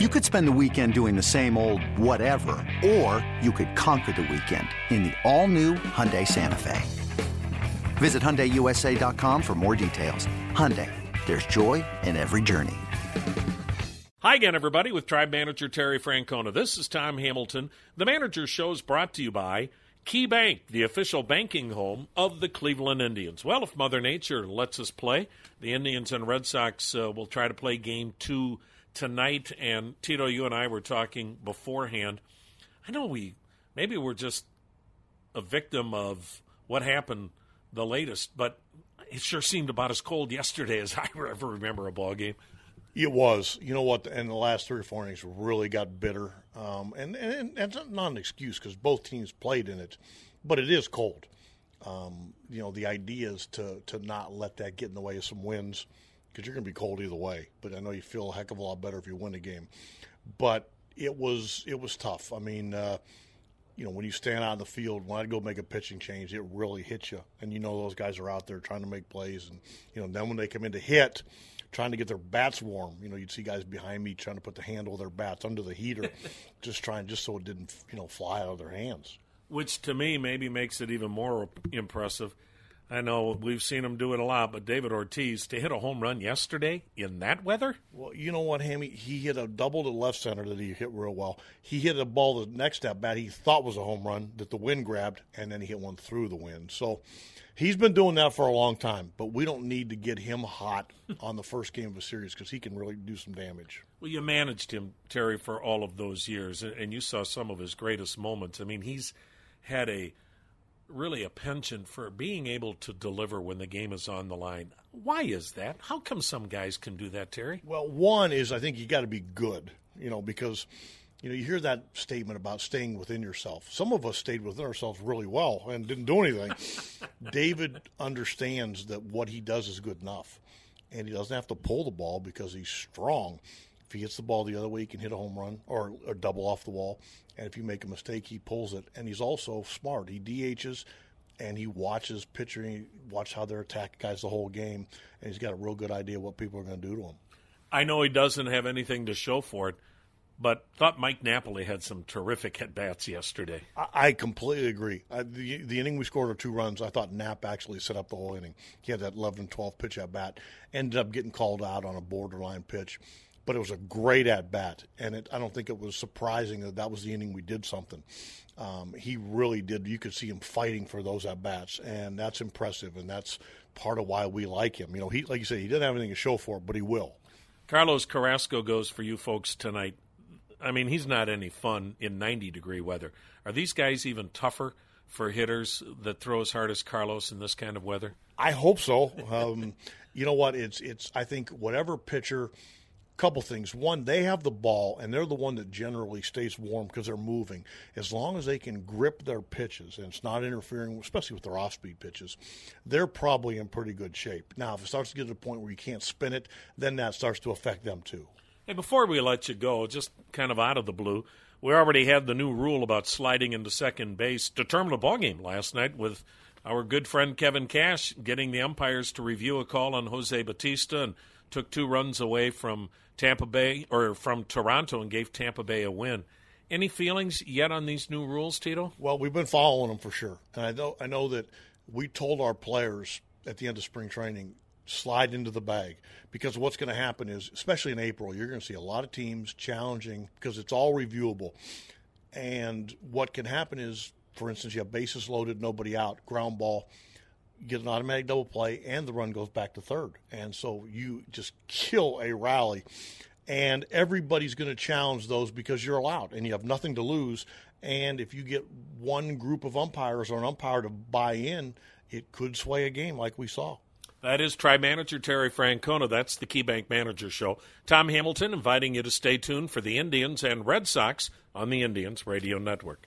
You could spend the weekend doing the same old whatever, or you could conquer the weekend in the all-new Hyundai Santa Fe. Visit HyundaiUSA.com for more details. Hyundai, there's joy in every journey. Hi again, everybody, with Tribe Manager Terry Francona. This is Tom Hamilton. The Manager Show is brought to you by Key Bank, the official banking home of the Cleveland Indians. Well, if Mother Nature lets us play, the Indians and Red Sox uh, will try to play game two tonight. And Tito, you and I were talking beforehand. I know we maybe we're just a victim of what happened the latest, but it sure seemed about as cold yesterday as I ever remember a ball game. It was. You know what? And the last three or four innings really got bitter. Um, and, and, and that's not an excuse because both teams played in it, but it is cold. Um, you know, the idea is to, to not let that get in the way of some wins because you're going to be cold either way. But I know you feel a heck of a lot better if you win a game. But it was it was tough. I mean, uh, you know, when you stand out in the field, when I go make a pitching change, it really hits you, and you know those guys are out there trying to make plays, and you know then when they come in to hit, trying to get their bats warm, you know, you'd see guys behind me trying to put the handle of their bats under the heater, just trying just so it didn't you know fly out of their hands. Which to me maybe makes it even more impressive I know we've seen him do it a lot, but David Ortiz to hit a home run yesterday in that weather? Well, you know what, Hammy? He hit a double to left center that he hit real well. He hit a ball the next at bat he thought was a home run that the wind grabbed, and then he hit one through the wind. So he's been doing that for a long time, but we don't need to get him hot on the first game of a series because he can really do some damage. Well, you managed him, Terry, for all of those years, and you saw some of his greatest moments. I mean, he's had a really a penchant for being able to deliver when the game is on the line. Why is that? How come some guys can do that, Terry? Well, one is I think you got to be good, you know, because you know you hear that statement about staying within yourself. Some of us stayed within ourselves really well and didn't do anything. David understands that what he does is good enough, and he doesn't have to pull the ball because he's strong. If he hits the ball the other way, he can hit a home run or a double off the wall. And if you make a mistake, he pulls it. And he's also smart. He DHs and he watches pitcher. He watch how they're attacking guys the whole game, and he's got a real good idea what people are going to do to him. I know he doesn't have anything to show for it, but thought Mike Napoli had some terrific at bats yesterday. I, I completely agree. I, the, the inning we scored of two runs, I thought Knapp actually set up the whole inning. He had that 11 and 12 pitch at bat, ended up getting called out on a borderline pitch but it was a great at bat, and it, I don't think it was surprising that that was the inning we did something. Um, he really did. You could see him fighting for those at bats, and that's impressive, and that's part of why we like him. You know, he like you said, he doesn't have anything to show for it, but he will. Carlos Carrasco goes for you folks tonight. I mean, he's not any fun in 90 degree weather. Are these guys even tougher for hitters that throw as hard as Carlos in this kind of weather? I hope so. Um, you know what? It's it's. I think whatever pitcher couple things. One, they have the ball, and they're the one that generally stays warm because they're moving. As long as they can grip their pitches and it's not interfering, especially with their off-speed pitches, they're probably in pretty good shape. Now, if it starts to get to the point where you can't spin it, then that starts to affect them too. Hey, before we let you go, just kind of out of the blue, we already had the new rule about sliding into second base determine a ball game last night with our good friend Kevin Cash getting the umpires to review a call on Jose Bautista and took two runs away from Tampa Bay or from Toronto and gave Tampa Bay a win. Any feelings yet on these new rules, Tito? Well, we've been following them for sure, and I know I know that we told our players at the end of spring training slide into the bag because what's going to happen is, especially in April, you're going to see a lot of teams challenging because it's all reviewable, and what can happen is, for instance, you have bases loaded, nobody out, ground ball get an automatic double play, and the run goes back to third. And so you just kill a rally. And everybody's going to challenge those because you're allowed and you have nothing to lose. And if you get one group of umpires or an umpire to buy in, it could sway a game like we saw. That is Tribe Manager Terry Francona. That's the KeyBank Manager Show. Tom Hamilton inviting you to stay tuned for the Indians and Red Sox on the Indians Radio Network.